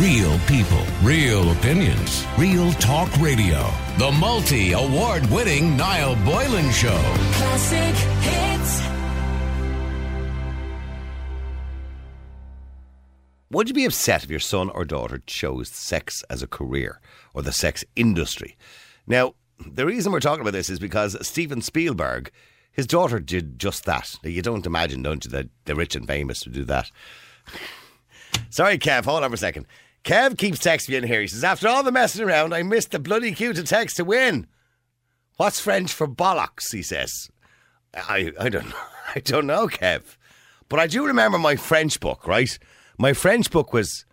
Real people, real opinions, real talk radio. The multi award winning Niall Boylan Show. Classic hits. Would you be upset if your son or daughter chose sex as a career or the sex industry? Now, the reason we're talking about this is because Steven Spielberg, his daughter did just that. Now, you don't imagine, don't you, that the rich and famous would do that. Sorry, Kev, hold on for a second. Kev keeps texting me in here. He says, After all the messing around, I missed the bloody cue to text to win. What's French for bollocks? He says. I, I don't know. I don't know, Kev. But I do remember my French book, right? My French book was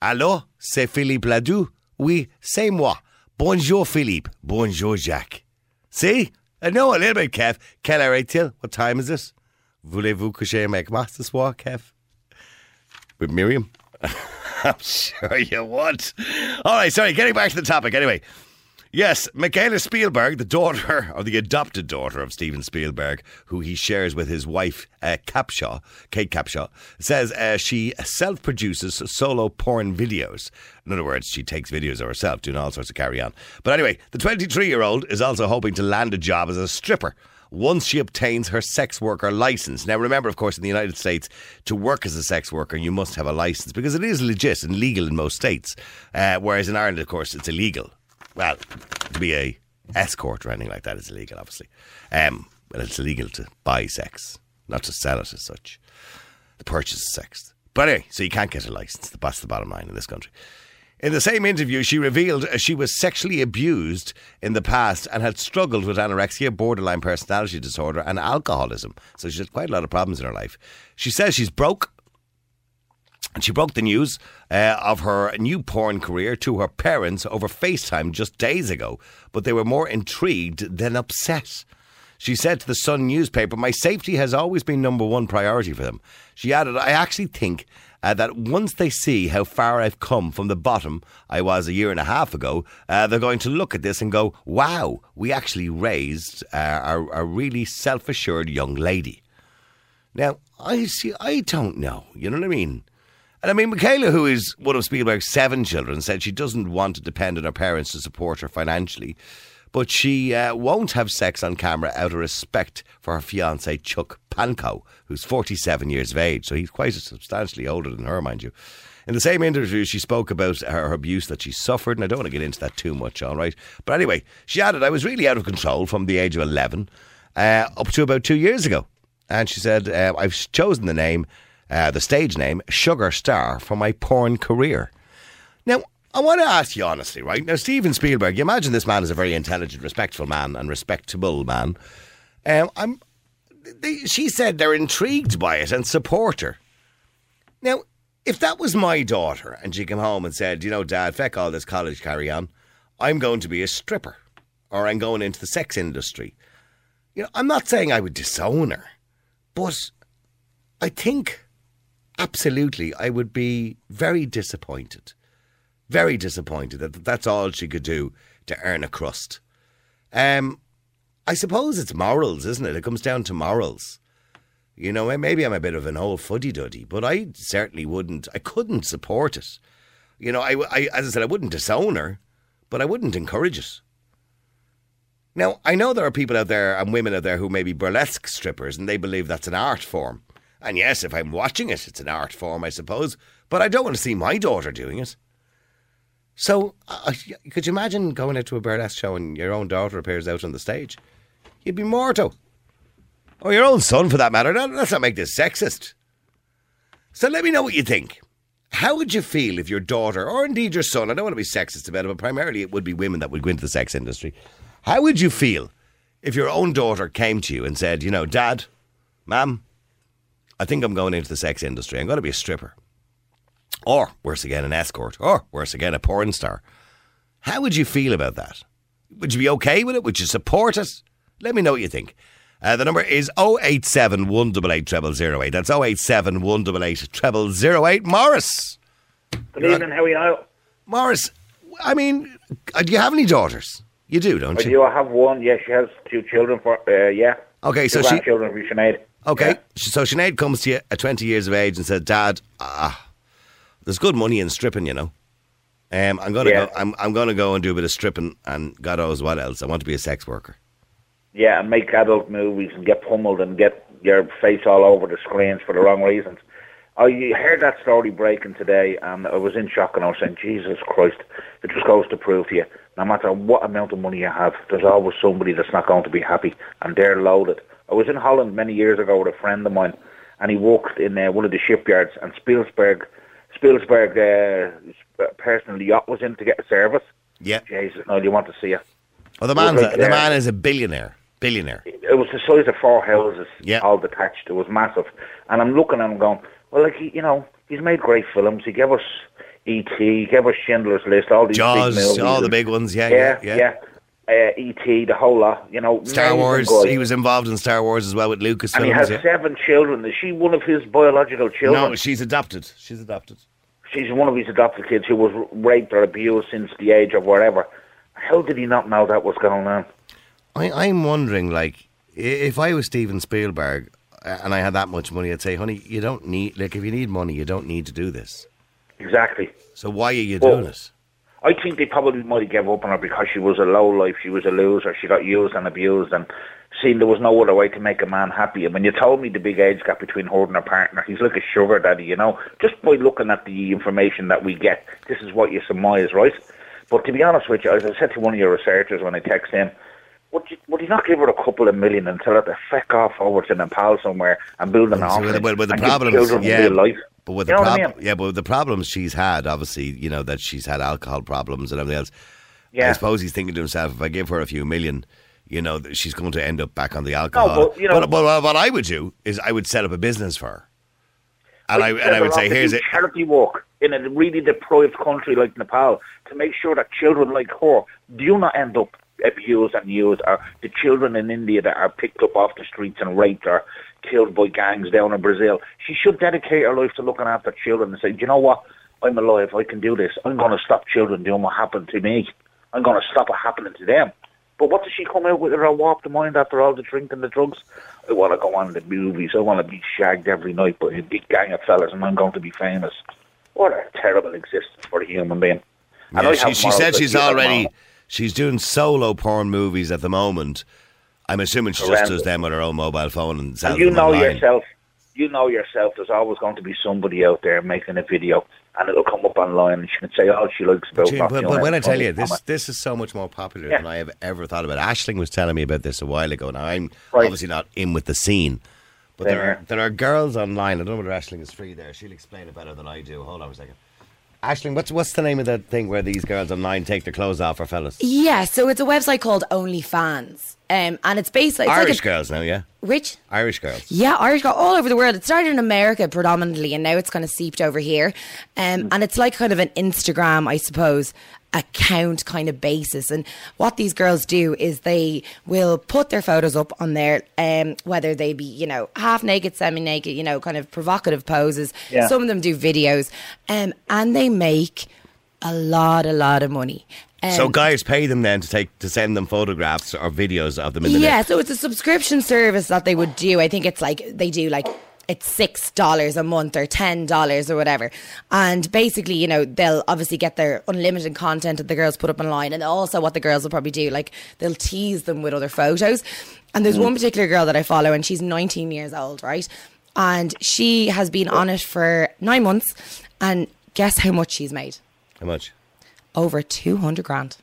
Allô, c'est Philippe Ladoux? Oui, c'est moi. Bonjour, Philippe. Bonjour, Jacques. See? I know a little bit, Kev. Quelle heure est-il? What time is it? Voulez-vous coucher avec moi ce soir, Kev? With Miriam? I'm sure you would. All right, sorry, getting back to the topic anyway. Yes, Michaela Spielberg, the daughter or the adopted daughter of Steven Spielberg, who he shares with his wife uh, Capshaw, Kate Capshaw, says uh, she self-produces solo porn videos. In other words, she takes videos of herself doing all sorts of carry on. But anyway, the 23-year-old is also hoping to land a job as a stripper once she obtains her sex worker license. Now, remember, of course, in the United States, to work as a sex worker, you must have a license because it is legit and legal in most states. Uh, whereas in Ireland, of course, it's illegal. Well, to be a escort or anything like that is illegal, obviously. Um, but it's illegal to buy sex, not to sell it as such. The purchase of sex. But anyway, so you can't get a license. That's the bottom line in this country. In the same interview, she revealed uh, she was sexually abused in the past and had struggled with anorexia, borderline personality disorder, and alcoholism. So she had quite a lot of problems in her life. She says she's broke. And she broke the news uh, of her new porn career to her parents over FaceTime just days ago, but they were more intrigued than upset. She said to the Sun newspaper, My safety has always been number one priority for them. She added, I actually think uh, that once they see how far I've come from the bottom I was a year and a half ago, uh, they're going to look at this and go, wow, we actually raised uh, a, a really self assured young lady. Now, I see, I don't know, you know what I mean? And I mean, Michaela, who is one of Spielberg's seven children, said she doesn't want to depend on her parents to support her financially, but she uh, won't have sex on camera out of respect for her fiance Chuck Pankow, who's 47 years of age, so he's quite substantially older than her, mind you. In the same interview, she spoke about her abuse that she suffered, and I don't want to get into that too much, all right? But anyway, she added, I was really out of control from the age of 11 uh, up to about two years ago. And she said, uh, I've chosen the name uh, the stage name Sugar Star for my porn career. Now, I want to ask you honestly, right? Now, Steven Spielberg, you imagine this man is a very intelligent, respectful man and respectable man. Um, I'm, they, she said they're intrigued by it and support her. Now, if that was my daughter and she came home and said, you know, Dad, feck all this college carry on, I'm going to be a stripper or I'm going into the sex industry. You know, I'm not saying I would disown her, but I think absolutely, I would be very disappointed. Very disappointed that that's all she could do to earn a crust. Um, I suppose it's morals, isn't it? It comes down to morals. You know, maybe I'm a bit of an old fuddy duddy, but I certainly wouldn't, I couldn't support it. You know, I, I, as I said, I wouldn't disown her, but I wouldn't encourage it. Now, I know there are people out there and women out there who may be burlesque strippers and they believe that's an art form. And yes, if I'm watching it, it's an art form, I suppose. But I don't want to see my daughter doing it. So, uh, could you imagine going out to a burlesque show and your own daughter appears out on the stage? You'd be mortal. Or your own son, for that matter. Let's not make this sexist. So let me know what you think. How would you feel if your daughter, or indeed your son, I don't want to be sexist about it, but primarily it would be women that would go into the sex industry. How would you feel if your own daughter came to you and said, you know, Dad, Ma'am, I think I'm going into the sex industry. I'm going to be a stripper. Or, worse again, an escort. Or, worse again, a porn star. How would you feel about that? Would you be okay with it? Would you support it? Let me know what you think. Uh, the number is 087 188 That's 087 188 0008. Morris. Good evening, how are you? Morris, I mean, uh, do you have any daughters? You do, don't I you? do. I have one. Yeah, she has two children. For uh, yeah. Okay, so two she- children for Sinead. Okay, Yeah. so Sinead comes to you at 20 years of age and says, Dad, ah, there's good money in stripping, you know. Um, I'm gonna Yeah. go. I'm, I'm gonna go and do a bit of stripping, and God knows what else. I want to be a sex worker. Yeah, and make adult movies and get pummeled and get your face all over the screens for the wrong reasons. I heard that story breaking today, and I was in shock, and I was saying, Jesus Christ, it just goes to prove to you, no matter what amount of money you have, there's always somebody that's not going to be happy, and they're loaded. I was in Holland many years ago with a friend of mine, and he worked in uh, one of the shipyards, and Spielberg, Spielberg, uh, personally, yacht was in to get a service. Yeah. Jesus, no, you want to see it. Well, the man's Look a, the there. man is a billionaire. Billionaire. it was the size of four houses, Yeah. all detached. It was massive. And I'm looking at him going, well, like, he, you know, he's made great films. He gave us E.T., he gave us Schindler's List, all these big Jaws, movies. all the big ones. Yeah, Yeah, yeah, yeah. Uh, E.T., the whole lot, you know. Star Wars. guy. He was involved in Star Wars as well with Lucas And he has yeah. seven children. Is she one of his biological children? No, she's adopted. She's adopted. She's one of his adopted kids who was raped or abused since the age of whatever. How did he not know that was going on? I, I'm wondering, like, if I was Steven Spielberg and I had that much money, I'd say, honey, you don't need, like, if you need money, you don't need to do this. Exactly. So why are you Well, doing it? I think they probably might have gave up on her because she was a low life, she was a loser, she got used and abused, and seen there was no other way to make a man happy. And when you told me the big age gap between her and her partner, he's like a sugar daddy, you know. Just by looking at the information that we get, this is what you surmise, right? But to be honest with you, as I said to one of your researchers when I text him, would you, would you not give her a couple of million and tell her to feck off over to Nepal somewhere and build an orphanage well, well, the problems, yeah, but with You the what I mean? yeah, but with the problems she's had, obviously, you know that she's had alcohol problems and everything else. Yeah. I suppose he's thinking to himself, if I give her a few million, you know, she's going to end up back on the oh, alcohol. No, but, you know- but, but what I would do is I would set up a business for her, and I and I would say, here's it. charity work in a really deprived country like Nepal to make sure that children like her do not end up abused and used, or the children in India that are picked up off the streets and raped or killed by gangs down in Brazil. She should dedicate her life to looking after children and say, do you know what? I'm alive. I can do this. I'm going to stop children doing what happened to me. I'm going to stop it happening to them. But what does she come out with in her warped mind after all the drink and the drugs? I want to go on the movies. I want to be shagged every night by a big gang of fellas and I'm going to be famous. What a terrible existence for a human being. And Yeah, I she, she said she's already she's doing solo porn movies at the moment. I'm assuming she just does them on her own mobile phone and sells And you know online. yourself, you know yourself, there's always going to be somebody out there making a video and it'll come up online and she can say "Oh, she likes about but, but when I tell you this, this is so much more popular Yeah. than I have ever thought about. Ashling was telling me about this a while ago. Now I'm Right. obviously not in with the scene, but there are there are girls online. I don't know whether Ashling is free there. She'll explain it better than I do. Hold on a second. Ashling, what's what's the name of that thing where these girls online take their clothes off for fellas? Yeah, so it's a website called OnlyFans. Um, and it's basically it's Irish like a, girls now, yeah, Which? Irish girls. Yeah, Irish girls all over the world. It started in America predominantly, and now it's kind of seeped over here. Um, and it's like kind of an Instagram, I suppose, account kind of basis. And what these girls do is they will put their photos up on there, um, whether they be, you know, half naked, semi naked, you know, kind of provocative poses. Yeah. Some of them do videos, um, and they make a lot, a lot of money. Um, So guys pay them then to take to send them photographs or videos of them in the yeah, net. so it's a subscription service that they would do. I think it's like they do like it's six dollars a month or ten dollars or whatever. And basically, you know, they'll obviously get their unlimited content that the girls put up online, and also what the girls will probably do, like they'll tease them with other photos. And there's one mm. particular girl that I follow, and she's 19 years old, right? And she has been on it for nine months, and guess how much she's made? How much? Over 200 grand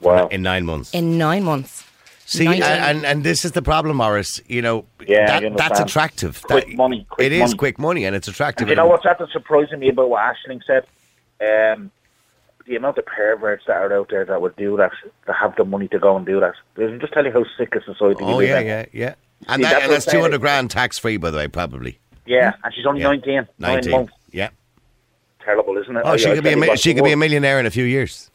Wow. In nine months. in nine months. See, and, and and this is the problem, Morris. You know, Yeah, that, that's attractive. Quick That- money, quick it is money. quick money, and it's attractive. And you know what's after surprising me about what Ashling said? Um, the amount of perverts that are out there that would do that, that have the money to go and do that. Doesn't just tell you how sick a society Oh yeah, yeah, yeah. And, See, that, that's and that's two hundred grand tax free, by the way, probably. Yeah, and she's only Yeah. 19. Nine Nineteen. months. Yeah. Terrible, isn't it? Oh, she could be a tell you mi- what, she could be a millionaire in a few years,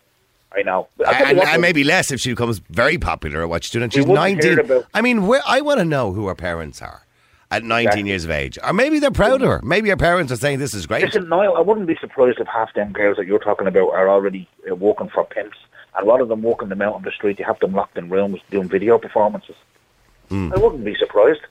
I know. I'll tell you and, and maybe less if she becomes very popular at what she's doing. And She's nineteen. about- I mean, where, I want to know who her parents are at nineteen Exactly. years of age, or maybe they're proud of her. Maybe her parents are saying this is great. Listen, Niall, I wouldn't be surprised if half them girls that you're talking about are already uh, working for pimps. And a lot of them walking them out on the street. You have them locked in rooms doing video performances. I wouldn't be surprised.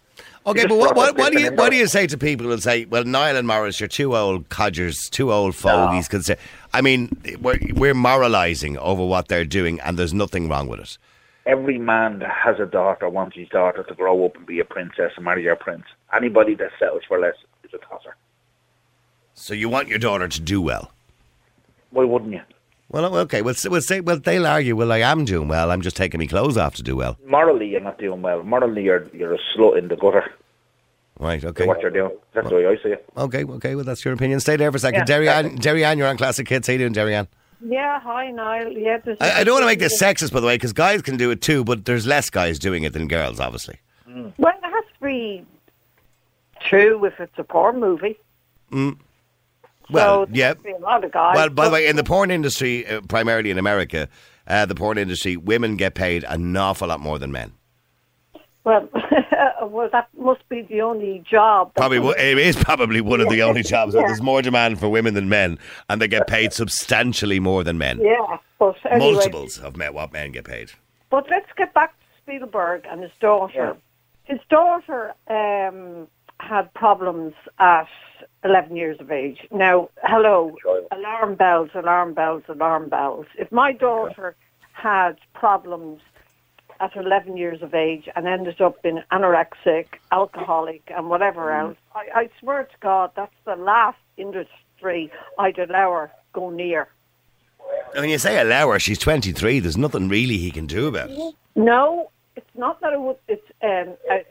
Okay, but what, what, what do you what do you say to people who say, "Well, Niall and Morris, you're two old codgers, two old fogies"? Ah. Because I mean, we're we're moralising over what they're doing, and there's nothing wrong with it. Every man that has a daughter wants his daughter to grow up and be a princess and marry a prince. Anybody that settles for less is a tosser. So you want your daughter to do well. Why wouldn't you? Well, okay, we'll, we'll say, well, they'll argue, well, I am doing well. I'm just taking my clothes off to do well. Morally, you're not doing well. Morally, you're you're a slut in the gutter. Right, okay. What you're doing. That's the way I see it. Okay, okay, well, that's your opinion. Stay there for a second. Yeah, Derry Ann. Derry Ann, you're on Classic Hits. How you doing, Derry Ann? Yeah, hi Niall. Yeah, there's I, I don't want to make this sexist, by the way, because guys can do it too, but there's less guys doing it than girls, obviously. Well, it has to be true if it's a porn movie. Mm. Well, so yeah. there must be a lot of guys. Well, by the way, in the porn industry, uh, primarily in America, uh, the porn industry, women get paid an awful lot more than men. well, well, that must be the only job. that Probably, women- wo- it is probably one of the only jobs where Yeah. there's more demand for women than men, and they get paid substantially more than men. Yeah, but anyway, Multiples of men, what men get paid. But let's get back to Spielberg and his daughter. His daughter um, had problems at 11 years of age. Now, hello, alarm bells, alarm bells, alarm bells. If my daughter had problems at 11 years of age and ended up being anorexic, alcoholic, and whatever else, I, I swear to God, that's the last industry I'd allow her go near. When you say allow her, she's 23. There's nothing really he can do about it. No, it's not that I would. It's um, I,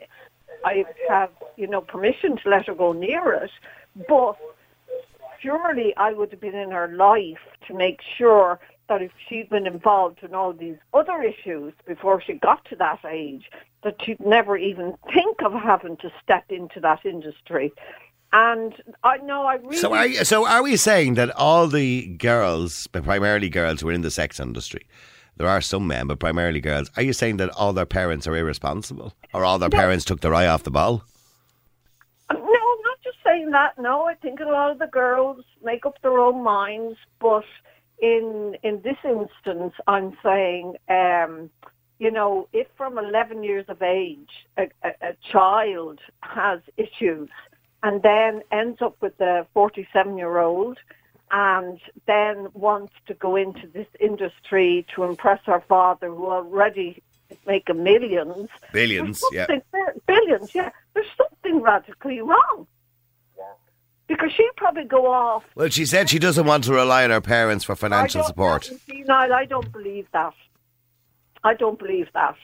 I have you know permission to let her go near it, but surely I would have been in her life to make sure that if she'd been involved in all these other issues before she got to that age, that she'd never even think of having to step into that industry. And I know I really. So are, you, so are we saying that all the girls, primarily girls who are in the sex industry, there are some men, but primarily girls, are you saying that all their parents are irresponsible? Or all their parents took their eye off the ball? No, I'm not just saying that. No, I think a lot of the girls make up their own minds, but in in this instance, I'm saying, um, you know, if from 11 years of age a, a, a child has issues and then ends up with a 47 year old and then wants to go into this industry to impress her father who already is making millions Billions, yeah. Billions, yeah. There's something radically wrong. Because she'd probably go off. Well, she said she doesn't want to rely on her parents for financial don't- support. See, Niall, I don't believe that. I don't believe that.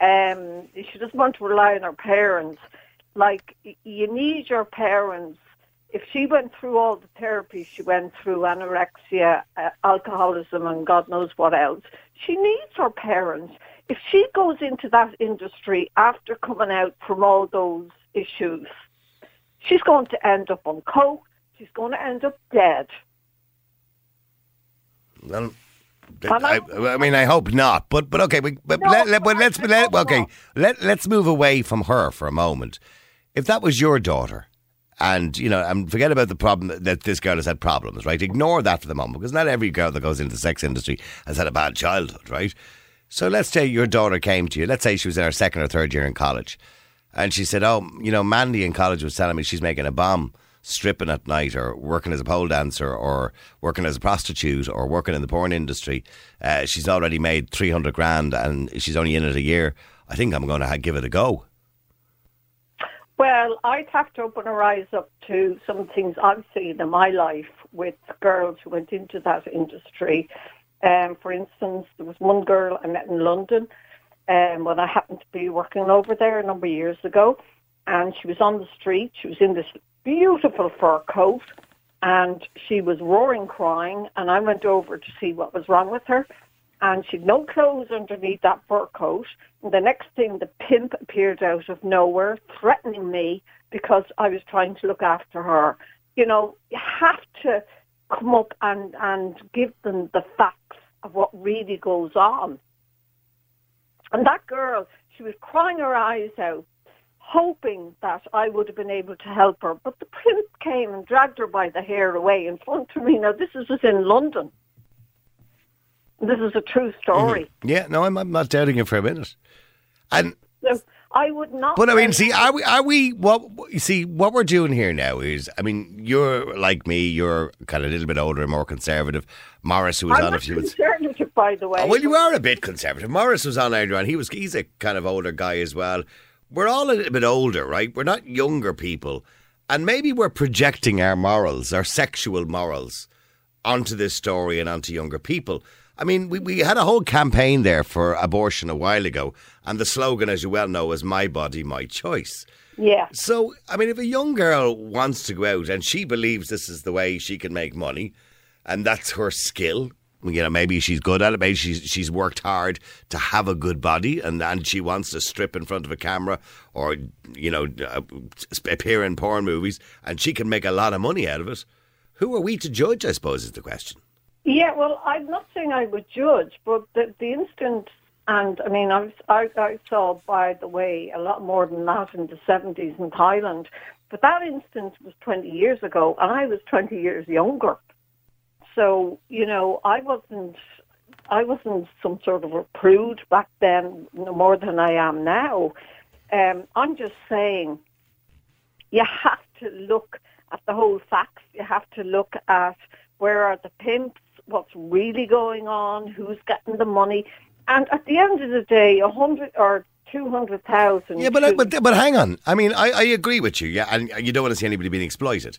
Um, she doesn't want to rely on her parents. Like, you need your parents. If she went through all the therapy she went through, anorexia, uh, alcoholism, and God knows what else, she needs her parents. If she goes into that industry after coming out from all those issues, she's going to end up on coke. She's going to end up dead. Well, I, I- mean, I hope not. But but okay, we, but, No, let, let, but let's let, okay. Let let's move away from her for a moment. If that was your daughter, and you know, and forget about the problem that, that this girl has had problems, right? Ignore that for the moment, because not every girl that goes into the sex industry has had a bad childhood, right? So let's say your daughter came to you. Let's say she was in her second or third year in college, and she said, "Oh, you know, Mandy in college was telling me she's making a bomb." stripping at night or working as a pole dancer or working as a prostitute or working in the porn industry. Uh, she's already made 300 grand and she's only in it a year. I think I'm going to give it a go. Well, I'd have to open her eyes up to some things I've seen in my life with girls who went into that industry. Um, for instance, there was one girl I met in London um, when I happened to be working over there a number of years ago, and she was on the street. She was in this beautiful fur coat, and she was roaring crying, and I went over to see what was wrong with her and she'd no clothes underneath that fur coat. And the next thing, the pimp appeared out of nowhere, threatening me because I was trying to look after her. You know, you have to come up and, and give them the facts of what really goes on. And that girl, she was crying her eyes out, hoping that I would have been able to help her. But the pimp came and dragged her by the hair away in front of me. Now, this is in London. This is a true story. Mm-hmm. Yeah, no, I'm, I'm not doubting it for a minute. And So I would not. But I mean, see, are we? Are we? What you see? What we're doing here now is, I mean, you're like me. You're kind of a little bit older and more conservative. Morris, who was I'm on a few minutes. conservative, by the way. Oh, well, you are a bit conservative. Morris was on earlier on. He was. He's a kind of older guy as well. We're all a little bit older, right? We're not younger people, and maybe we're projecting our morals, our sexual morals, onto this story and onto younger people. I mean, we, we had a whole campaign there for abortion a while ago, and the slogan, as you well know, was "My body, my choice." Yeah. So, I mean, if a young girl wants to go out and she believes this is the way she can make money, and that's her skill, you know, maybe she's good at it, maybe she's she's worked hard to have a good body, and and she wants to strip in front of a camera or you know uh, appear in porn movies, and she can make a lot of money out of it. Who are we to judge? I suppose is the question. Yeah, well, I'm not saying I would judge, but the, the instant, and I mean, I, I, I saw, by the way, a lot more than that in the 70s in Thailand, but that instance was 20 years ago, and I was 20 years younger. So, you know, I wasn't, I wasn't some sort of a prude back then, no more than I am now. Um, I'm just saying, you have to look at the whole facts. You have to look at where are the pimps, what's really going on, who's getting the money, and at the end of the day, a hundred or two hundred thousand. Yeah, but uh, but but hang on. I mean, I, I agree with you. Yeah, and you don't want to see anybody being exploited.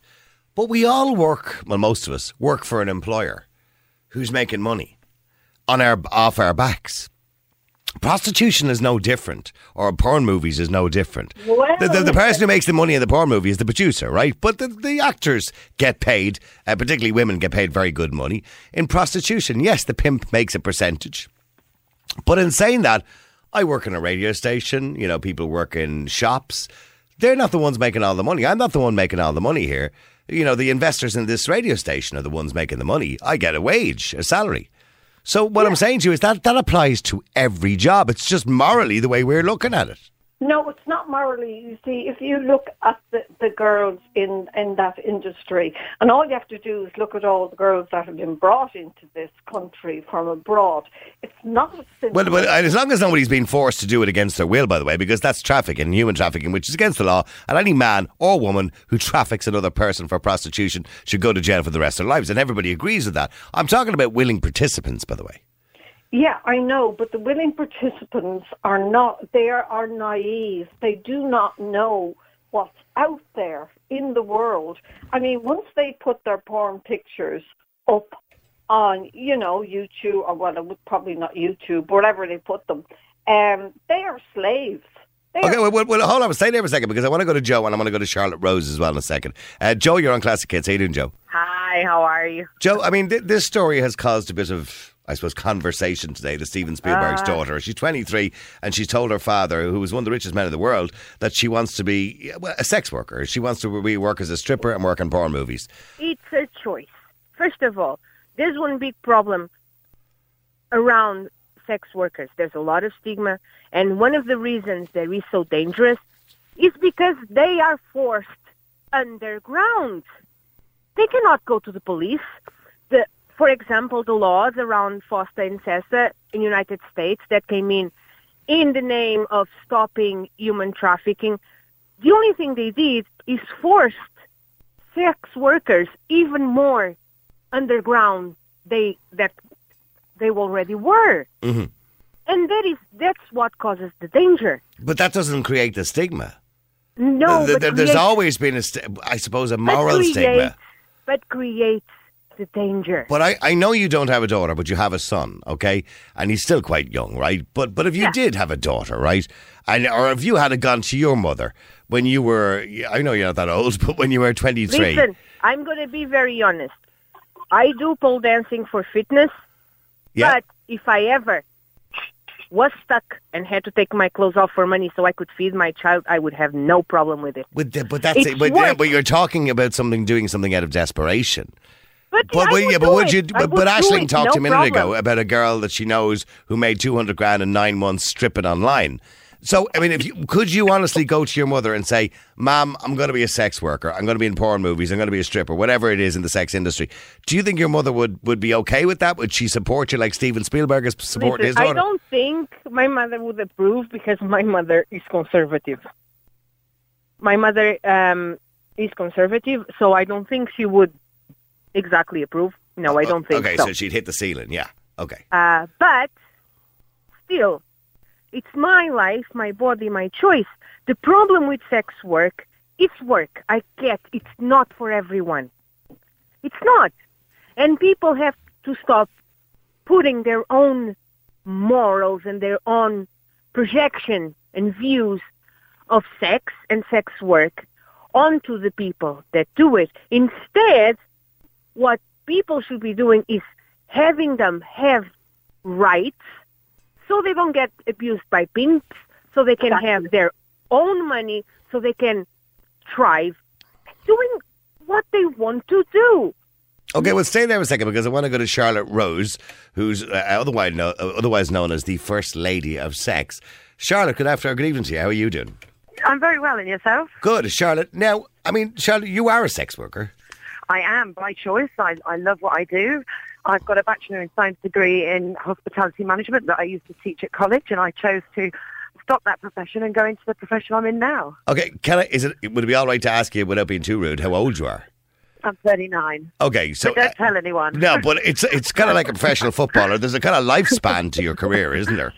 But we all work. Well, most of us work for an employer who's making money on our off our backs. Prostitution is no different, or porn movies is no different. Well, the, the, the person who makes the money in the porn movie is the producer, right? But the, the actors get paid, uh, particularly women get paid very good money. In prostitution, yes, the pimp makes a percentage. But in saying that, I work in a radio station, you know, people work in shops. They're not the ones making all the money. I'm not the one making all the money here. You know, the investors in this radio station are the ones making the money. I get a wage, a salary. So what I'm saying to you is that that applies to every job. It's just morally the way we're looking at it. No, it's not morally. You see, if you look at the, the girls in, in that industry, and all you have to do is look at all the girls that have been brought into this country from abroad, it's not as simple. Well, well, as long as nobody's being forced to do it against their will, by the way, because that's trafficking, human trafficking, which is against the law, and any man or woman who traffics another person for prostitution should go to jail for the rest of their lives, and everybody agrees with that. I'm talking about willing participants, by the way. Yeah, I know, but the willing participants are not, they are, are naive. They do not know what's out there in the world. I mean, once they put their porn pictures up on, you know, YouTube, or well, it would probably not YouTube, wherever they put them, um, they are slaves. They Okay, are well, well, well, hold on. Stay there for a second because I want to go to Joe and I want to go to Charlotte Rose as well in a second. Uh, Joe, you're on Classic Hits. How you doing, Joe? Hi, how are you? Joe, I mean, th- this story has caused a bit of, I suppose, conversation today. The Steven Spielberg's ah. daughter. She's 23 and she's told her father, who is one of the richest men in the world, that she wants to be well, a sex worker. She wants to be work as a stripper and work in porn movies. It's a choice. First of all, there's one big problem around sex workers. There's a lot of stigma, and one of the reasons they're so dangerous is because they are forced underground. They cannot go to the police. The, for example, the laws around FOSTA-SESTA in United States that came in in the name of stopping human trafficking, the only thing they did is forced sex workers even more underground they that they already were. Mm-hmm. And that is that's what causes the danger. But that doesn't create the stigma. No, Th- but there's creates- always been, a I suppose, a but moral creates- stigma. But creates the danger. But I, I know you don't have a daughter, but you have a son, okay? And he's still quite young, right? But but if you Yeah. did have a daughter, right? And or if you had gone to your mother when you were, I know you're not that old, but when you were 23. Listen, I'm going to be very honest. I do pole dancing for fitness, yeah. but if I ever was stuck and had to take my clothes off for money so I could feed my child, I would have no problem with it. But, but that's it. But, yeah, but you're talking about something, doing something out of desperation. But, But, but yeah, but would you? I But, but Ashling talked no a minute ago about a girl that she knows who made two hundred grand in nine months stripping online. So, I mean, if you could you honestly go to your mother and say, "Mom, I'm going to be a sex worker. I'm going to be in porn movies. I'm going to be a stripper, whatever it is in the sex industry." Do you think your mother would would be okay with that? Would she support you like Steven Spielberg is supporting his daughter? I don't think my mother would approve because my mother is conservative. My mother um, is conservative, so I don't think she would exactly approve. No, I don't think okay, so. so she'd hit the ceiling. Yeah. Okay. Uh, but still, it's my life, my body, my choice. The problem with sex work, it's work. I get it's not for everyone. It's not. And people have to stop putting their own morals and their own projection and views of sex and sex work onto the people that do it. Instead, what people should be doing is having them have rights so they don't get abused by pimps, so they can have their own money, so they can thrive doing what they want to do. Okay, well, stay there a second because I want to go to Charlotte Rose, who's uh, otherwise, know, uh, otherwise known as the First Lady of Sex. Charlotte, good afternoon, good evening to you. How are you doing? I'm very well, and yourself? Good, Charlotte. Now, I mean, Charlotte, you are a sex worker. I am by choice. I, I love what I do. I've got a Bachelor in Science degree in hospitality management that I used to teach at college, and I chose to stop that profession and go into the profession I'm in now. Okay, can I? Is it? Would it be all right to ask you, without being too rude, how old you are? I'm 39. Okay, so but don't uh, tell anyone. no, but it's it's kind of like a professional footballer. There's a kind of lifespan to your career, isn't there?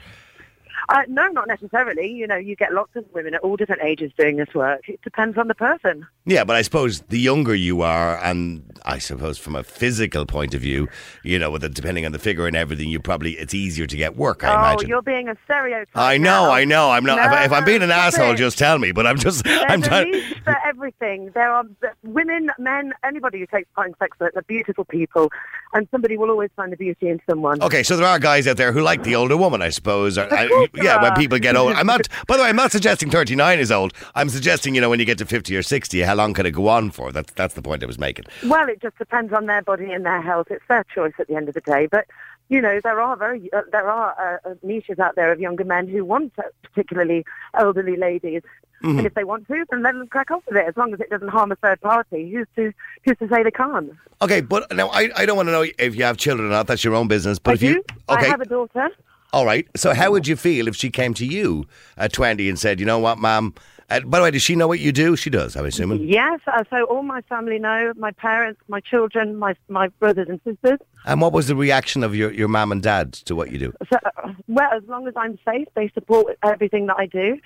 Uh, no, not necessarily. You know, you get lots of women at all different ages doing this work. It depends on the person. Yeah, but I suppose the younger you are, and I suppose from a physical point of view, you know, with it, depending on the figure and everything, you probably it's easier to get work. I imagine. oh, imagine. you're being a stereotype. I know, now. I know. I'm not. No, if, if I'm being an asshole, it. just tell me. But I'm just. There's I'm trying. for everything. There are women, men, anybody who takes part in sex work. They're beautiful people, and somebody will always find the beauty in someone. Okay, so there are guys out there who like the older woman, I suppose. Or, I- yeah, when people get old. I'm not. By the way, I'm not suggesting 39 is old. I'm suggesting, you know, when you get to 50 or 60, how long can it go on for? That's that's the point I was making. Well, it just depends on their body and their health. It's their choice at the end of the day. But you know, there are very uh, there are uh, uh, niches out there of younger men who want uh, particularly elderly ladies. Mm-hmm. And if they want to, then let them crack on with it. As long as it doesn't harm a third party, who's to who's to say they can't? Okay, but now I, I don't want to know if you have children or not. That's your own business. But I if you okay, I have a daughter. all right. So how would you feel if she came to you at 20 and said, you know what, ma'am? Uh, by the way, does she know what you do? She does. I'm assuming. Yes, uh, so all my family know, my parents, my children, my my brothers and sisters. And what was the reaction of your your mum and dad to what you do? So, uh, well, as long as I'm safe, they support everything that I do.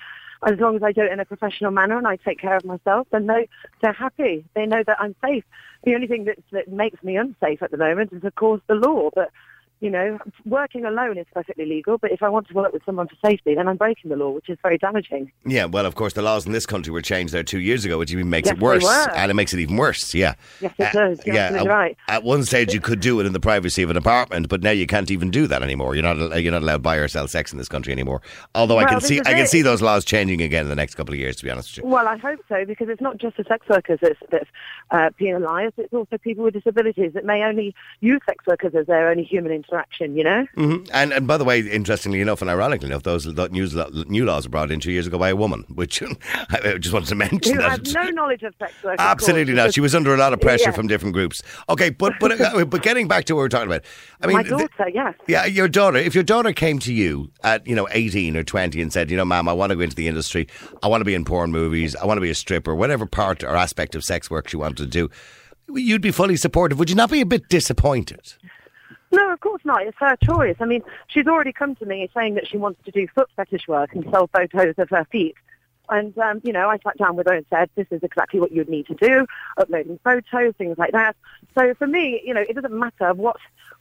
As long as I do it in a professional manner and I take care of myself, then they they're happy. They know that I'm safe. The only thing that that makes me unsafe at the moment is, of course, the law. But you know, working alone is perfectly legal. But if I want to work with someone for safety, then I'm breaking the law, which is very damaging. Yeah, well, of course, the laws in this country were changed there two years ago, which even makes Yes, it worse, and it makes it even worse. Yeah, Yes, it Uh, does. You're yeah, at, right. at one stage you could do it in the privacy of an apartment, but now you can't even do that anymore. You're not you're not allowed to buy or sell sex in this country anymore. Although I can see I can it. see those laws changing again in the next couple of years. To be honest with you. Well, I hope so because it's not just the sex workers that's, that's uh, penalised. It's also people with disabilities that may only use sex workers as their only human interaction. You know. hmm And and by the way, interestingly enough, and ironically enough, those lo- news new laws were brought in two years ago by a woman, which I just wanted to mention Who that. no knowledge of sex work. Absolutely not. She was under a lot of pressure Yeah. from different groups. Okay, but but uh, but getting back to what we are talking about, I mean, My th- daughter, yes. yeah, your daughter. If your daughter came to you at you know eighteen or twenty and said, you know, ma'am, I want to go into the industry. I want to be in porn movies. I want to be a stripper. Whatever part or aspect of sex work she wanted to do, you'd be fully supportive. Would you not be a bit disappointed? No, of course not. It's her choice. I mean, she's already come to me saying that she wants to do foot fetish work and sell photos of her feet. And, um, you know, I sat down with her and said, this is exactly what you'd need to do, uploading photos, things like that. So for me, you know, it doesn't matter what,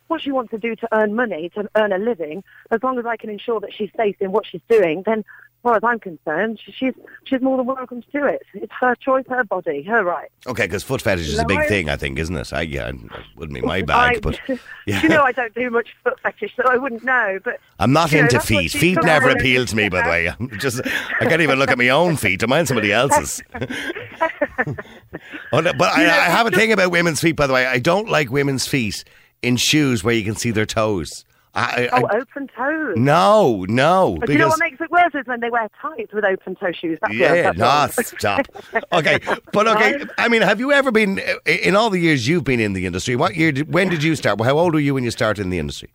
what she wants to do to earn money, to earn a living, as long as I can ensure that she's safe in what she's doing, then far as I'm concerned, she's, she's more than welcome to do it. It's her choice, her body, her right. Okay, because foot fetish is a big thing, I think, isn't it? I, yeah, it wouldn't be my bag, I, but yeah. you know, I don't do much foot fetish, so I wouldn't know. But I'm not you know, into that's what feet. she's Feet never appeal to me, by the way. I'm just, I can't even look at my own feet. I mind somebody else's. oh, no, but I, I have a thing about women's feet, by the way. I don't like women's feet in shoes where you can see their toes. I, I, Oh, open toes. no, no. But do you know what makes it worse is when they wear tights with open toe shoes. That's Yeah, no, stop. Okay, but okay. I mean, have you ever been in all the years you've been in the industry? What year? Did, when did you start? Well, how old were you when you started in the industry?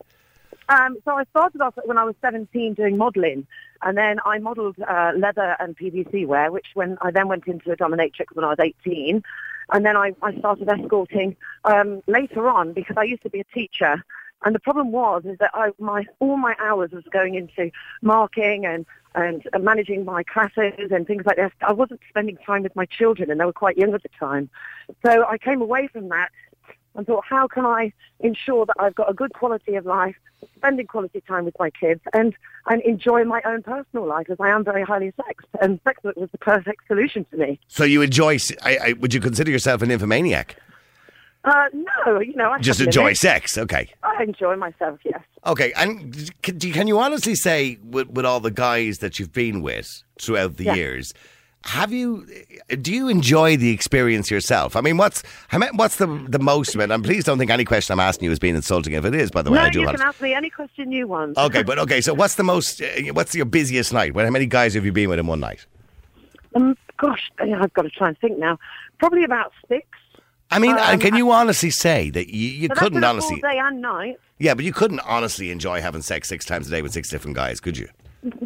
Um, so I started off when I was 17 doing modelling, and then I modelled uh, leather and PVC wear, which when I then went into a dominatrix when I was 18, and then I, I started escorting um, later on because I used to be a teacher. And the problem was is that I, my all my hours was going into marking and and uh, managing my classes and things like this. I wasn't spending time with my children, and they were quite young at the time. So I came away from that and thought, how can I ensure that I've got a good quality of life, spending quality time with my kids, and and enjoy my own personal life, as I am very highly sexed, and sex work was the perfect solution for me. So you enjoy? I, I, would you consider yourself an nymphomaniac? Uh, no, you know, I Just have enjoy limits. sex? Okay. I enjoy myself, yes. Okay, and can, do- can you honestly say, with, with all the guys that you've been with throughout the Yeah. years, have you? Do you enjoy the experience yourself? I mean, what's I mean, what's the the most of it? And please don't think any question I'm asking you is being insulting. If it is, by the way, no, I do you can ask me any question you want. Okay, but okay. So, what's the most? Uh, what's your busiest night? Well, How many guys have you been with in one night? Um, gosh, I've got to try and think now. Probably about six. I mean, Um, can you honestly say that you, you couldn't honestly? day and night. Yeah, but you couldn't honestly enjoy having sex six times a day with six different guys, could you?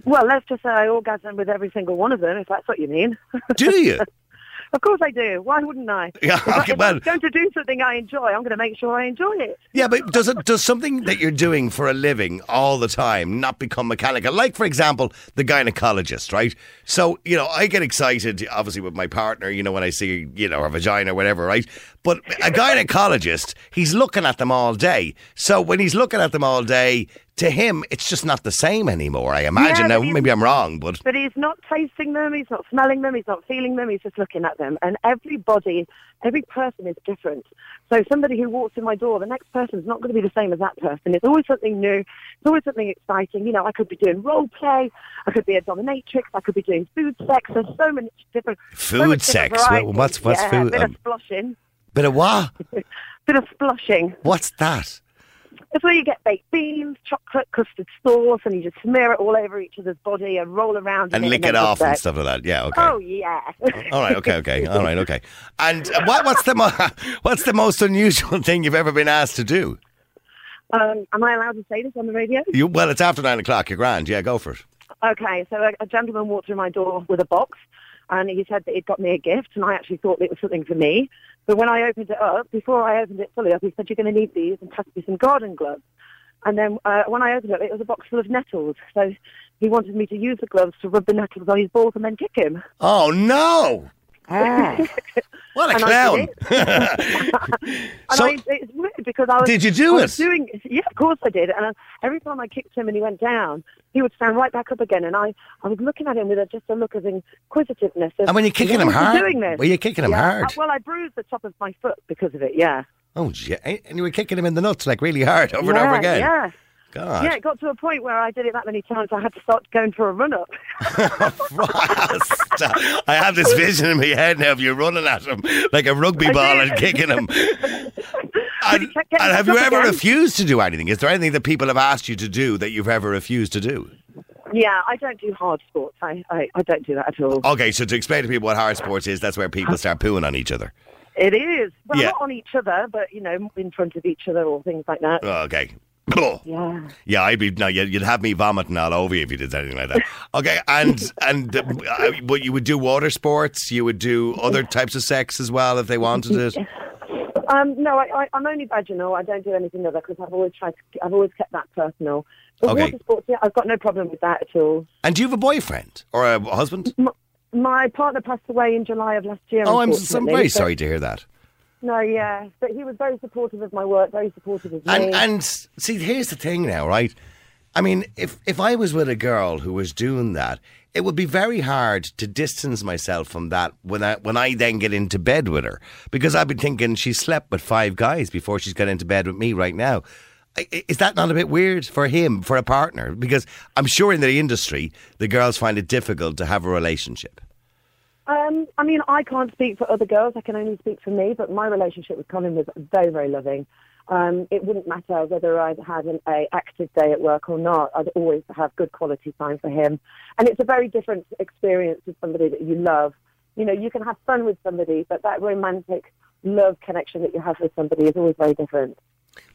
Well, let's just say I orgasm with every single one of them, if that's what you mean. Do you? of course I do. Why wouldn't I? Yeah, If, I, okay, if well- I'm going to do something I enjoy, I'm going to make sure I enjoy it. Yeah, but does it does something that you're doing for a living all the time not become mechanical? Like, for example, the gynecologist, right? So, you know, I get excited, obviously, with my partner, you know, when I see, you know, her vagina or whatever, right? But a gynecologist, he's looking at them all day. So when he's looking at them all day, to him, it's just not the same anymore, I imagine. Yeah, now, maybe I'm wrong, but. But he's not tasting them, he's not smelling them, he's not feeling them, he's just looking at them. And everybody, every person is different. So somebody who walks in my door, the next person's not going to be the same as that person. It's always something new. It's always something exciting. You know, I could be doing role play, I could be a dominatrix, I could be doing food sex. There's so many different so Food different sex? Well, what's- what's yeah, food? A bit Um, of sploshing. Bit of what? bit of sploshing. What's that? It's where you get baked beans, chocolate, custard sauce, and you just smear it all over each other's body and roll around And lick it off and stuff like that. Yeah, okay. Oh yeah. All right, okay, okay, all right, okay. And uh, what, what's the mo- what's the most unusual thing you've ever been asked to do? um, am I allowed to say this on the radio? You well, it's after nine o'clock. You're grand. Yeah, go for it. Okay, so a, a gentleman walked through my door with a box, and he said that he'd got me a gift, and I actually thought it was something for me. But when I opened it up, before I opened it fully up, he said, "You're going to need these and pass me some garden gloves." And then uh, when I opened it, it was a box full of nettles. So he wanted me to use the gloves to rub the nettles on his balls and then kick him. Oh no! What a And clown! so, I, it's weird because I was. Did you do I it? Doing, yeah, of course I did. And I, every time I kicked him and he went down, he would stand right back up again. And I, I was looking at him with a, just a look of inquisitiveness. Of, And were you kicking him "Why is he hard? Doing this? Were you kicking him Yeah. hard? Uh, well, I bruised the top of my foot because of it. Yeah. oh, gee, and you were kicking him in the nuts like really hard over and over again. Yeah. God, Yeah, it got to a point where I did it that many times I had to start going for a run up. I have this vision in my head now of you running at him like a rugby ball and kicking him. And, he kept getting and have you ever again. refused to do anything? Is there anything that people have asked you to do that you've ever refused to do? yeah, I don't do hard sports. I, I, I don't do that at all. Okay, so to explain to people what hard sports is, that's where people start pooing on each other. It is. Well, Yeah. not on each other, but, you know, in front of each other or things like that. Oh, okay. Yeah. Yeah, I'd be no. You'd have me vomiting all over you if you did anything like that. Okay, and and uh, but you would do water sports. You would do other types of sex as well if they wanted it. Um, no, I, I'm only vaginal. I don't do anything other because I've always tried. To, I've always kept that personal. But Okay. water sports, yeah, I've got no problem with that at all. And do you have a boyfriend or a husband? My partner passed away in July of last year. Oh, I'm, I'm very so- sorry to hear that. No, yeah, but he was very supportive of my work, very supportive of me. And and see, here's the thing now, right? I mean, if if I was with a girl who was doing that, it would be very hard to distance myself from that when I when I then get into bed with her because I'd be thinking she slept with five guys before she's got into bed with me right now. Is that not a bit weird for him, for a partner? Because I'm sure in the industry, the girls find it difficult to have a relationship. Um, I mean, I can't speak for other girls. I can only speak for me. But my relationship with Colin was very, very loving. Um, it wouldn't matter whether I'd had an a active day at work or not. I'd always have good quality time for him, and it's a very different experience with somebody that you love. You know, you can have fun with somebody, but that romantic love connection that you have with somebody is always very different.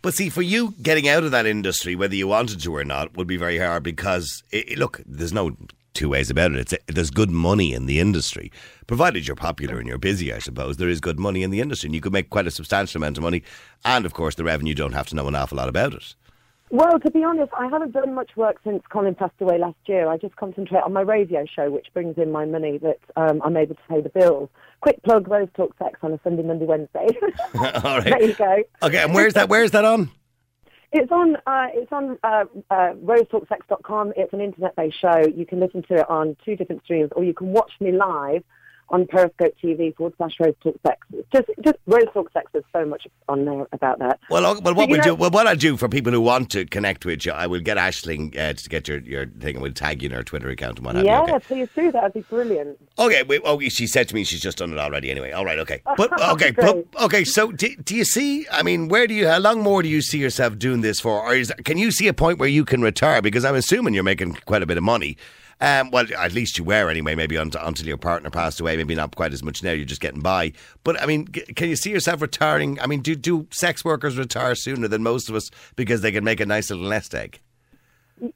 But see, for you, getting out of that industry, whether you wanted to or not, would be very hard because, it, look, there's no two ways about it. It's there's good money in the industry, provided you're popular and you're busy. I suppose there is good money in the industry, and you could make quite a substantial amount of money. And of course, the revenue don't have to know an awful lot about it. Well, to be honest, I haven't done much work since Colin passed away last year. I just concentrate on my radio show, which brings in my money that um, I'm able to pay the bills. Quick plug: Rose Talk Sex on a Sunday, Monday, Wednesday. All right. there you go. Okay, and where's that? Where's that on? It's on uh, it's on uh, uh, rosetalksex.com. It's an internet-based show. You can listen to it on two different streams, or you can watch me live on Periscope TV forward slash Rose Talk Sex. Just, just Rose Talk Sex. There's so much on there about that. Well, well, what we do? Well, what I do for people who want to connect with you, I will get Ashling uh, to get your your thing. and We'll tag you in her Twitter account and what have you. Yeah, Okay. please do. That'd be brilliant. Okay, wait, oh, she said to me she's just done it already anyway. All right, okay. But okay, but, okay, so do, do you see I mean, where do you how long more do you see yourself doing this for? Or is can you see a point where you can retire because I'm assuming you're making quite a bit of money. Um, well, at least you were anyway. Maybe until, until your partner passed away. Maybe not quite as much now. You're just getting by. But I mean, g- can you see yourself retiring? I mean, do do sex workers retire sooner than most of us because they can make a nice little nest egg?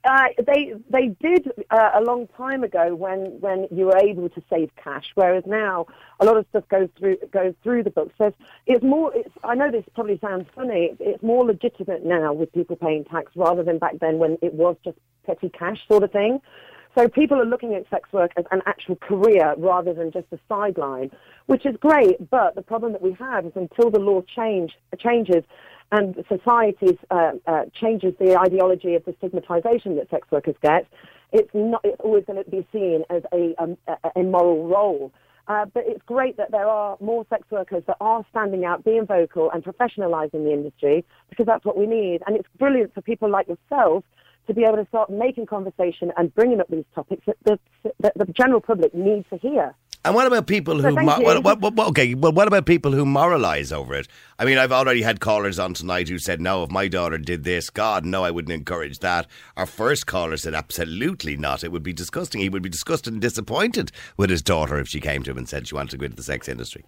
Uh, they they did uh, a long time ago when, when you were able to save cash, whereas now a lot of stuff goes through goes through the books. So it's more. It's, I know this probably sounds funny. It's, it's more legitimate now with people paying tax rather than back then when it was just petty cash sort of thing. So people are looking at sex work as an actual career rather than just a sideline, which is great. But the problem that we have is until the law change changes and society uh, uh, changes the ideology of the stigmatization that sex workers get, it's not. It's always going to be seen as a, um, a, a moral role. Uh, but it's great that there are more sex workers that are standing out, being vocal, and professionalising the industry because that's what we need. And it's brilliant for people like yourself to be able to start making conversation and bringing up these topics that the, that the general public needs to hear. And what about people So who? thank Mo- what, what, what- okay, well, what about people who moralise over it? I mean, I've already had callers on tonight who said, "No, if my daughter did this, God, no, I wouldn't encourage that." Our first caller said, "Absolutely not. It would be disgusting. He would be disgusted and disappointed with his daughter if she came to him and said she wanted to go into the sex industry."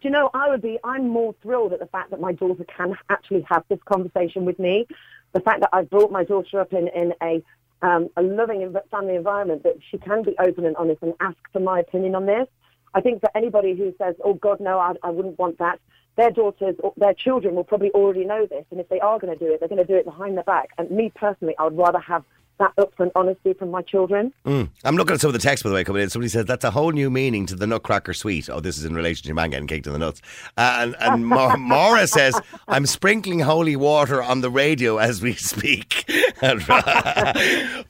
Do you know, I would be, I'm more thrilled at the fact that my daughter can actually have this conversation with me. The fact that I've brought my daughter up in, in a, um, a loving family environment, that she can be open and honest and ask for my opinion on this. I think for anybody who says, oh, God, no, I, I wouldn't want that, their daughters, or their children will probably already know this. And if they are going to do it, they're going to do it behind their back. And me personally, I would rather have that upfront honesty from my children. Mm. I'm looking at some of the text, by the way, coming in. Somebody says that's a whole new meaning to the Nutcracker Suite. Oh, this is in relation to your man getting kicked in the nuts. Uh, and and Ma- Maura says, I'm sprinkling holy water on the radio as we speak. but,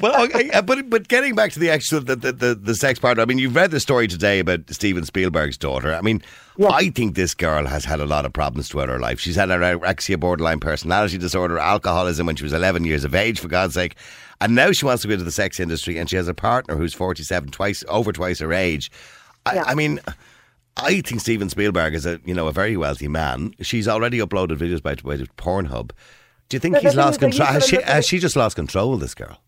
okay, uh, but but getting back to the actual the, the, the, the sex part, I mean, you've read the story today about Steven Spielberg's daughter. I mean, I think this girl has had a lot of problems throughout her life. She's had anorexia, borderline personality disorder, alcoholism when she was 11 years of age, for God's sake. And now she wants to go into the sex industry, and she has a partner who's 47, twice over twice her age. I, Yeah. I mean, I think Steven Spielberg is a you know a very wealthy man. She's already uploaded videos by, by Pornhub. Do you think But he's lost control? Has she, has she just lost control? This girl.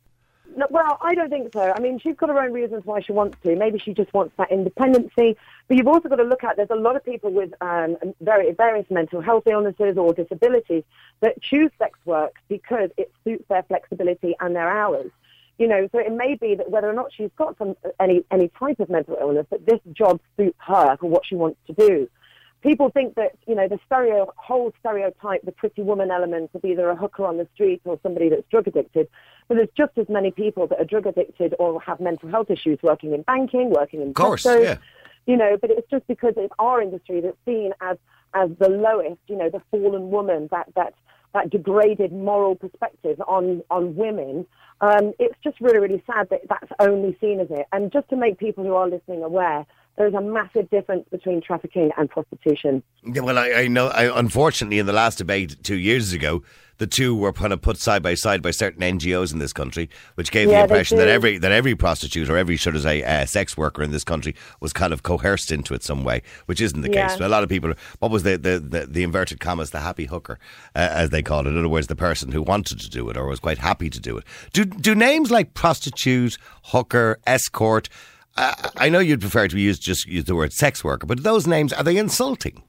No, well, I don't think so. I mean, she's got her own reasons why she wants to. Maybe she just wants that independency. But you've also got to look at there's a lot of people with um, very, various mental health illnesses or disabilities that choose sex work because it suits their flexibility and their hours. You know, so it may be that whether or not she's got some any any type of mental illness, that this job suits her for what she wants to do people think that you know the stereo whole stereotype, the pretty woman element of either a hooker on the street or somebody that's drug addicted. But there's just as many people that are drug addicted or have mental health issues working in banking, working in Of course, yeah. You know, but it's just because it's our industry that's seen as as the lowest. You know, the fallen woman, that that that degraded moral perspective on on women. Um, it's just really really sad that that's only seen as it. And just to make people who are listening aware There's a massive difference between trafficking and prostitution. Yeah, well, I, I know. I, unfortunately, in the last debate two years ago, the two were kind of put side by side by certain NGOs in this country, which gave Yeah, the impression that every that every prostitute or every should I say uh, sex worker in this country was kind of coerced into it some way, which isn't the Yeah. case. A lot of people. What was the the, the, the inverted commas the happy hooker, uh, as they call it? In other words, the person who wanted to do it or was quite happy to do it. Do do names like prostitute, hooker, escort? Uh, I know you'd prefer to use just use the word sex worker, but those names are they insulting?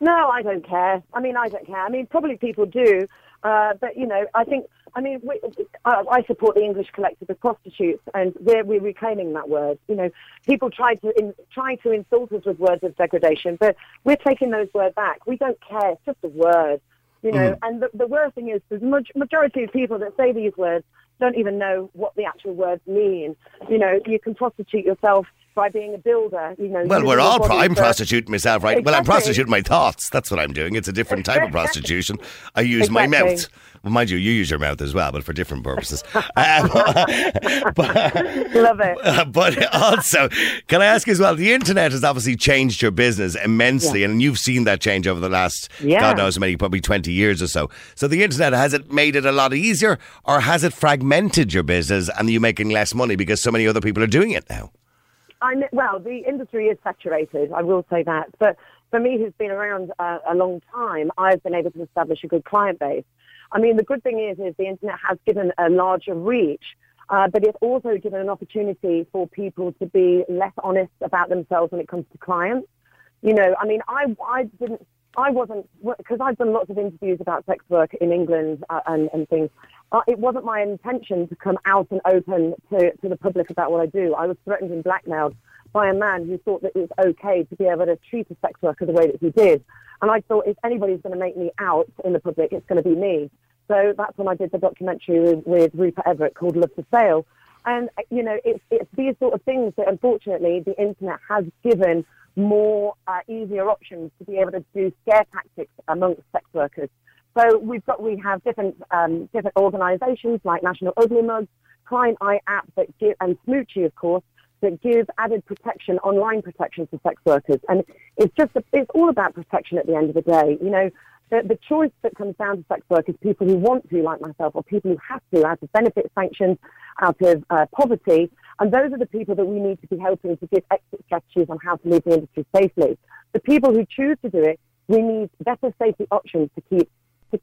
No, I don't care. I mean, I don't care. I mean, probably people do, uh, but you know, I think. I mean, we, I, I support the English collective of prostitutes, and we're, we're reclaiming that word. You know, people try to in, try to insult us with words of degradation, but we're taking those words back. We don't care. It's just a word. You know, and the, the worst thing is the majority of people that say these words don't even know what the actual words mean. You know, you can prostitute yourself by being a builder. You know, Well, we're all. Pro- I'm for- prostituting myself, right? Well, I'm Exactly. prostituting my thoughts. That's what I'm doing. It's a different type of prostitution. I use my mouth. Well, mind you, you use your mouth as well, but for different purposes. Um, but, Love it. but also, can I ask as well? The internet has obviously changed your business immensely, and you've seen that change over the last, Yeah. God knows, how many probably twenty years or so. So, the internet has it made it a lot easier, or has it fragmented your business and you making less money because so many other people are doing it now? I kn- well, the industry is saturated. I will say that. But for me, who's been around uh, a long time, I've been able to establish a good client base. I mean, the good thing is, is the internet has given a larger reach, uh, but it's also given an opportunity for people to be less honest about themselves when it comes to clients. You know, I mean, I, I didn't, I wasn't, because I've done lots of interviews about sex work in England uh, and, and things. Uh, it wasn't my intention to come out and open to, to the public about what I do. I was threatened and blackmailed by a man who thought that it was okay to be able to treat a sex worker the way that he did. And I thought if anybody's going to make me out in the public, it's going to be me. So that's when I did the documentary with, with Rupert Everett called Love for Sale. And, you know, it's, it's these sort of things that unfortunately the internet has given more uh, easier options to be able to do scare tactics amongst sex workers. So we've got we have different um, different organisations like National Ugly Mugs, Client Eye app that give and Smoochie of course that give added protection, online protection for sex workers. And it's just a, it's all about protection at the end of the day. You know, the, the choice that comes down to sex work is people who want to, like myself, or people who have to out of benefit sanctions, out of uh, poverty. And those are the people that we need to be helping to give exit strategies on how to leave the industry safely. The people who choose to do it, we need better safety options to keep to,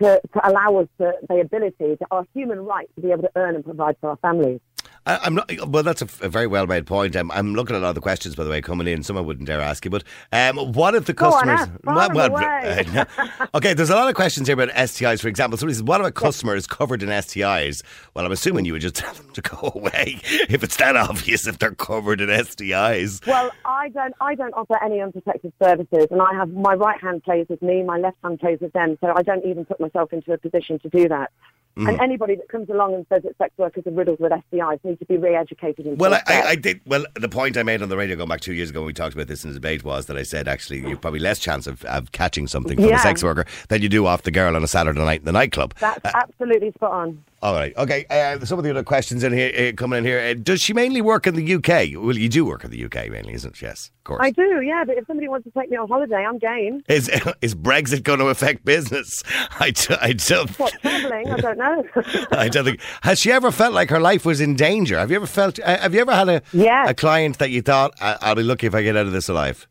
to, to allow us the, the ability, to our human right to be able to earn and provide for our families. I, I'm not. Well, that's a, a very well made point. I'm, I'm looking at all the questions, by the way, coming in. Some I wouldn't dare ask you, but um, what if the customers? Fire 'em away. uh, no. okay, there's a lot of questions here about STIs. For example, somebody says, "What if a customer is covered in STIs?" Well, I'm assuming you would just tell them to go away if it's that obvious if they're covered in STIs. Well, I don't, I don't offer any unprotected services, and I have my right hand plays with me, my left hand plays with them, so I don't even put myself into a position to do that. Mm. And anybody that comes along and says that sex workers are riddled with STIs need to be re-educated. Well, I, I. I did. Well, the point I made on the radio going back two years ago when we talked about this in the debate was that I said actually you've probably less chance of, of catching something from a sex worker than you do off the girl on a Saturday night in the nightclub. That's absolutely spot on. All right. Okay. Uh, some of the other questions in here uh, coming in here. Uh, does she mainly work in the UK? Well, you do work in the UK mainly, isn't she? Yes, of course. I do, yeah. But if somebody wants to take me on holiday, I'm game. Is is Brexit going to affect business? I, d- I don't. What travelling? I don't know. I don't think. Has she ever felt like her life was in danger? Have you ever felt? Uh, have you ever had a Yes. a client that you thought I'll be lucky if I get out of this alive?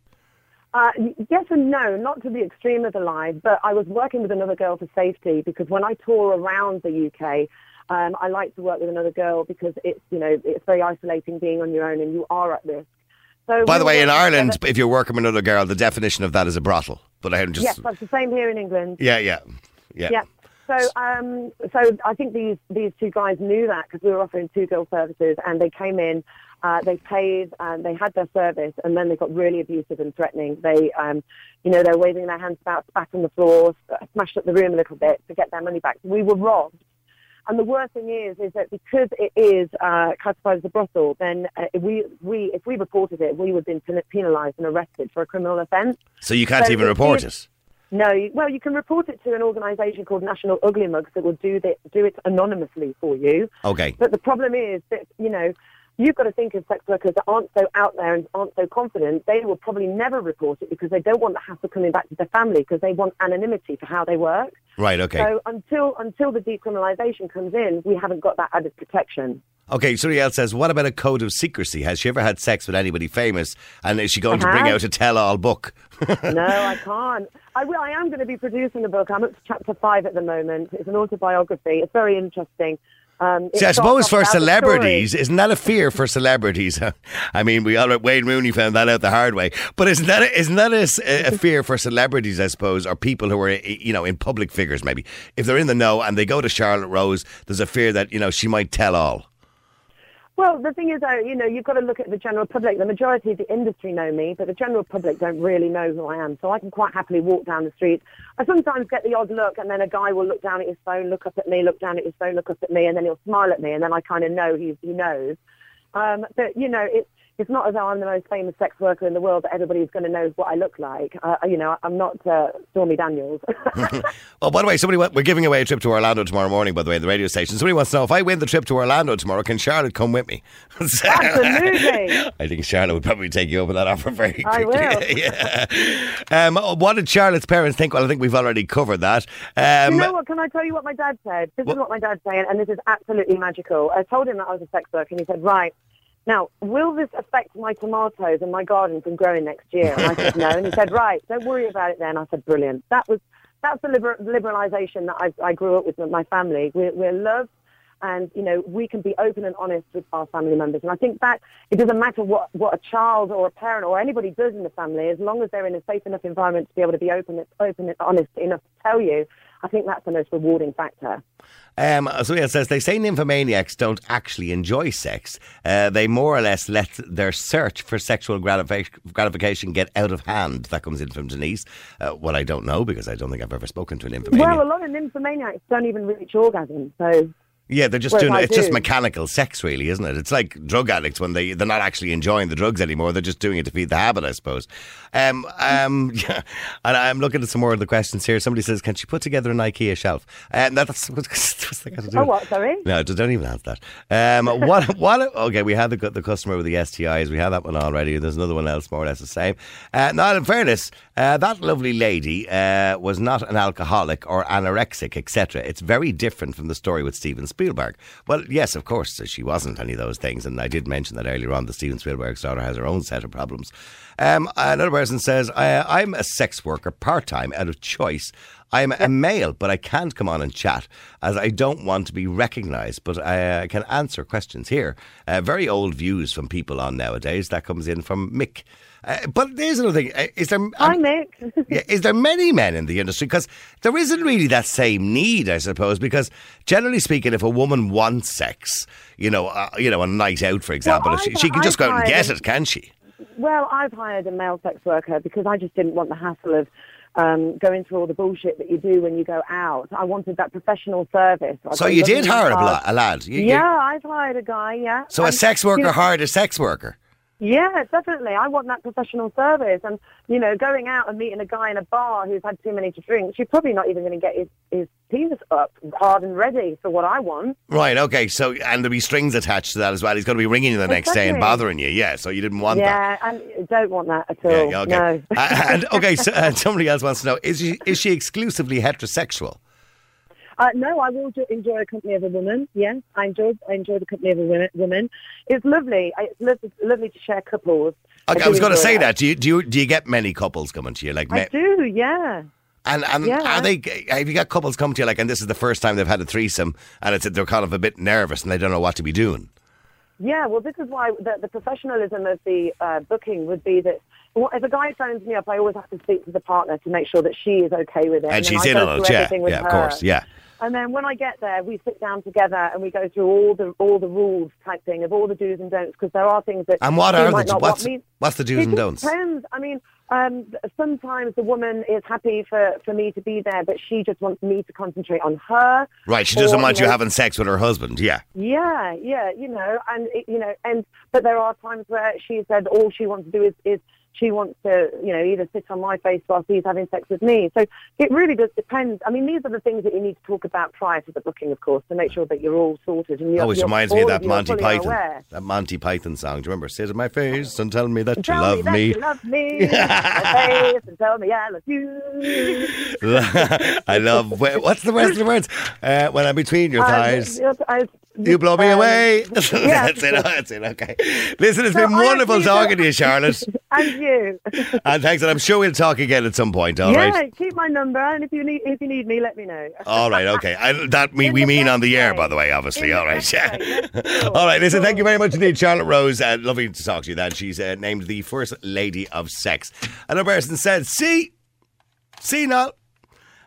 Uh, yes and no, not to the extreme of the line, but I was working with another girl for safety because when I tour around the UK, um, I like to work with another girl because it's, you know, it's very isolating being on your own and you are at risk. So By the way, in Ireland, together- if you're working with another girl, the definition of that is a brothel. But I'm just. yes, that's the same here in England. Yeah, yeah, yeah. Yeah. So, um, so I think these these two guys knew that because we were offering two girl services, and they came in, uh, they paid, and they had their service, and then they got really abusive and threatening. They, um, you know, they're waving their hands about, spat on the floor, smashed up the room a little bit to get their money back. We were robbed. And the worst thing is, is that because it is uh, classified as a brothel, then uh, if we, we, if we reported it, we would have been penalised and arrested for a criminal offence. So you can't So even report it. No, well, you can report it to an organisation called National Ugly Mugs that will do the, do it anonymously for you. Okay. But the problem is that you know you've got to think of sex workers that aren't so out there and aren't so confident. They will probably never report it because they don't want the hassle coming back to their family because they want anonymity for how they work. Right, okay. So until until the decriminalisation comes in, we haven't got that added protection. Okay, somebody else says, what about a code of secrecy? Has she ever had sex with anybody famous? And is she going to bring have. out a tell all book? no, I can't. I will. I am going to be producing a book. I'm up to chapter five at the moment. It's an autobiography. It's very interesting. Um, See, I suppose for celebrities, isn't that a fear for celebrities? I mean, we all Wayne Rooney found that out the hard way. But isn't that a, isn't that a, a fear for celebrities? I suppose, or people who are you know in public figures, maybe if they're in the know and they go to Charlotte Rose, there's a fear that you know she might tell all. Well, the thing is, though, you know, you've got to look at the general public. The majority of the industry know me, but the general public don't really know who I am. So I can quite happily walk down the street. I sometimes get the odd look, and then a guy will look down at his phone, look up at me, look down at his phone, look up at me, and then he'll smile at me, and then I kind of know he, he knows. Um, but, you know, it's, it's not as though I'm the most famous sex worker in the world that everybody's going to know what I look like. Uh, you know, I'm not uh, Stormy Daniels. Oh, by the way, somebody we're giving away a trip to Orlando tomorrow morning. By the way, the radio station. Somebody wants to know if I win the trip to Orlando tomorrow, can Charlotte come with me? Absolutely. I think Charlotte would probably take you up on that offer very quickly. I will. yeah. Um, what did Charlotte's parents think? Well, I think we've already covered that. Um, you know what? Can I tell you what my dad said? This is what my dad's saying, and this is absolutely magical. I told him that I was a sex worker, and he said, "Right, now, will this affect my tomatoes and my garden from growing next year?" And I said, "No." And he said, "Right, don't worry about it then." I said, "Brilliant." That was that's the liber- liberalisation that I, I grew up with my family. We're, we're loved. And you know we can be open and honest with our family members, and I think that it doesn't matter what, what a child or a parent or anybody does in the family, as long as they're in a safe enough environment to be able to be open, open and honest enough to tell you. I think that's the most rewarding factor. Um, says they say nymphomaniacs don't actually enjoy sex. Uh, they more or less let their search for sexual gratifi- gratification get out of hand. That comes in from Denise. Uh, what I don't know because I don't think I've ever spoken to a nymphomaniac. Well, a lot of nymphomaniacs don't even reach orgasm, so yeah, they're just doing I it's just mechanical sex, really, isn't it? It's like drug addicts when they they're not actually enjoying the drugs anymore. They're just doing it to feed the habit, I suppose. Um, um, yeah, and I'm looking at some more of the questions here. Somebody says, "Can she put together an IKEA shelf?" Um, that's what's, that got to do? Oh, what? Sorry. No, don't even answer that. Um, what? What? Okay, we had the the customer with the STIs. We had that one already. There's another one else, more or less the same. Uh, now, in fairness, uh, that lovely lady uh, was not an alcoholic or anorexic, etc. It's very different from the story with Steven Spielberg. Well, yes, of course, she wasn't any of those things, and I did mention that earlier on. That Steven Spielberg's daughter has her own set of problems. Um, another person says, "I'm a sex worker part time out of choice." I'm a male, but I can't come on and chat as I don't want to be recognised. But I uh, can answer questions here. Uh, very old views from people on nowadays. That comes in from Mick. Uh, but there's another thing. Uh, is there? Hi, um, Nick. yeah, is there many men in the industry? Because there isn't really that same need, I suppose. Because generally speaking, if a woman wants sex, you know, uh, you know, a night out, for example, if she, she can just go out and get it, can she? Well, I've hired a male sex worker because I just didn't want the hassle of um, going through all the bullshit that you do when you go out. I wanted that professional service. I So you did hire a, bla- a lad. You- you- yeah, I've hired a guy. Yeah. so a sex worker hired a sex worker. Yeah, definitely. I want that professional service. And, you know, going out and meeting a guy in a bar who's had too many to drink, you're probably not even going to get his, his penis up hard and ready for what I want. Right, okay. So, and there'll be strings attached to that as well. He's going to be ringing you the next day and bothering you. Yeah, so you didn't want that. yeah, and I don't want that at all. Yeah, yeah, okay. No. Uh, and okay, so uh, somebody else wants to know: is she is she exclusively heterosexual? Uh, no, I will jo- enjoy the company of a woman. Yes, I enjoy I enjoy the company of a woman. It's lovely. I- It's lovely, lovely to share couples. Okay, I do was going to say that. Do you do you do you get many couples coming to you? Like, I me- do. Yeah. and and Yeah. are they? Have you got couples come to you like, and this is the first time they've had a threesome, and it's they're kind of a bit nervous and they don't know what to be doing. Yeah, well, this is why the, the professionalism of the uh, booking would be that well, if a guy phones me up, I always have to speak to the partner to make sure that she is okay with it. And then she's in on it, yeah, yeah, of her. course, yeah. And then when I get there, we sit down together and we go through all the all the rules type thing of all the do's and don'ts because there are things that And what are might the not what's what's the do's It and don'ts? depends. I mean, um, sometimes the woman is happy for, for me to be there, but she just wants me to concentrate on her. Right, she doesn't or, want you know, having sex with her husband. Yeah, yeah, yeah, you know, and it, you know, and but there are times where she said all she wants to do is, is she wants to, you know, either sit on my face whilst he's having sex with me. So it really does depend. I mean, these are the things that you need to talk about prior to the booking, of course, to make sure that you're all sorted. And you're, Oh, which you're- reminds me of that Monty Python. aware. That Monty Python song. Do you remember? Sit in my face and tell me that you love me that me. you love me. Sit on my face and tell me I love you. I love. What's the rest of the words? Uh, when I'm between your thighs. I- You blow me um, away. yeah. that's it. That's it. Okay. Listen, it's So been wonderful talking to you, Charlotte. and you. and thanks, and I'm sure we'll talk again at some point. All right. yeah, keep my number, and if you need if you need me, let me know. All right. Okay. I, that we, we mean on the air, way. by the way. Obviously. In all right. Yeah. Sure. All right. Listen. Thank you very much indeed, Charlotte Rose. Uh, lovely to talk to you. Then she's uh, named the first lady of sex. Another person said, "See, see now."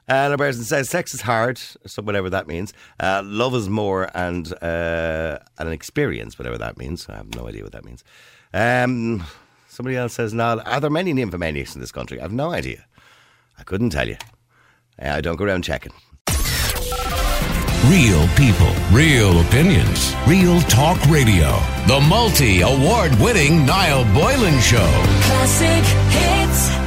Another person says sex is hard, so whatever that means. Uh, love is more and uh, an experience, whatever that means. I have no idea what that means. Um, somebody else says, "Now, are there many nymphomaniacs in this country?" I have no idea. I couldn't tell you. I don't go around checking. Real people, real opinions, real talk radio. The multi award winning Niall Boylan Show. Classic hits.